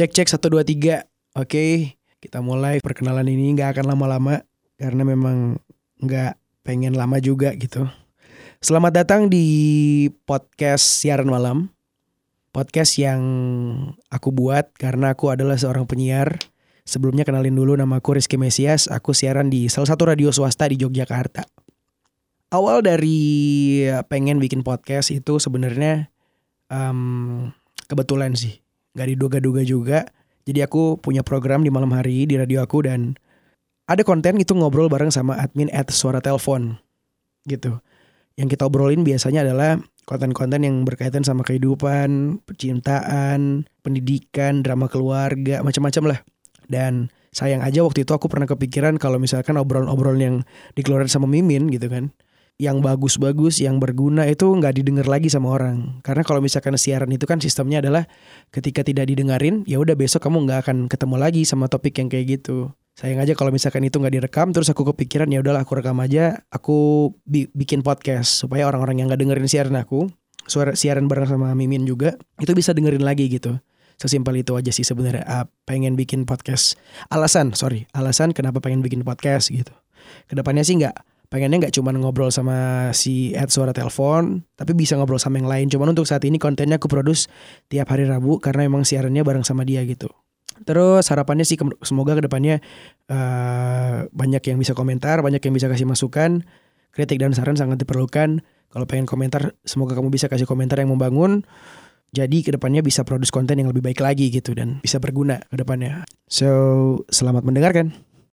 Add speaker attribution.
Speaker 1: Cek cek satu dua tiga. Oke, kita mulai perkenalan ini nggak akan lama-lama karena memang nggak pengen lama juga gitu. Selamat datang di podcast siaran malam. Podcast yang aku buat karena aku adalah seorang penyiar. Sebelumnya kenalin dulu nama aku Rizky Mesias. Aku siaran di salah satu radio swasta di Yogyakarta. Awal dari pengen bikin podcast itu sebenarnya um, kebetulan sih. Gak diduga-duga juga. Jadi aku punya program di malam hari di radio aku dan ada konten itu ngobrol bareng sama admin at suara telepon gitu. Yang kita obrolin biasanya adalah konten-konten yang berkaitan sama kehidupan, percintaan, pendidikan, drama keluarga, macam-macam lah. Dan sayang aja waktu itu aku pernah kepikiran kalau misalkan obrolan-obrolan yang dikeluarkan sama Mimin gitu kan yang bagus-bagus, yang berguna itu nggak didengar lagi sama orang. Karena kalau misalkan siaran itu kan sistemnya adalah ketika tidak didengarin, ya udah besok kamu nggak akan ketemu lagi sama topik yang kayak gitu. Sayang aja kalau misalkan itu nggak direkam, terus aku kepikiran ya udahlah aku rekam aja, aku bi bikin podcast supaya orang-orang yang nggak dengerin siaran aku, suara siaran bareng sama Mimin juga, itu bisa dengerin lagi gitu. Sesimpel itu aja sih sebenarnya. Uh, pengen bikin podcast. Alasan, sorry, alasan kenapa pengen bikin podcast gitu. Ke depannya sih nggak pengennya nggak cuma ngobrol sama si Ed suara telepon, tapi bisa ngobrol sama yang lain. Cuman untuk saat ini kontennya aku produce tiap hari Rabu karena emang siarannya bareng sama dia gitu. Terus harapannya sih semoga ke depannya uh, banyak yang bisa komentar, banyak yang bisa kasih masukan, kritik dan saran sangat diperlukan. Kalau pengen komentar, semoga kamu bisa kasih komentar yang membangun. Jadi ke depannya bisa produce konten yang lebih baik lagi gitu dan bisa berguna ke depannya. So, selamat mendengarkan.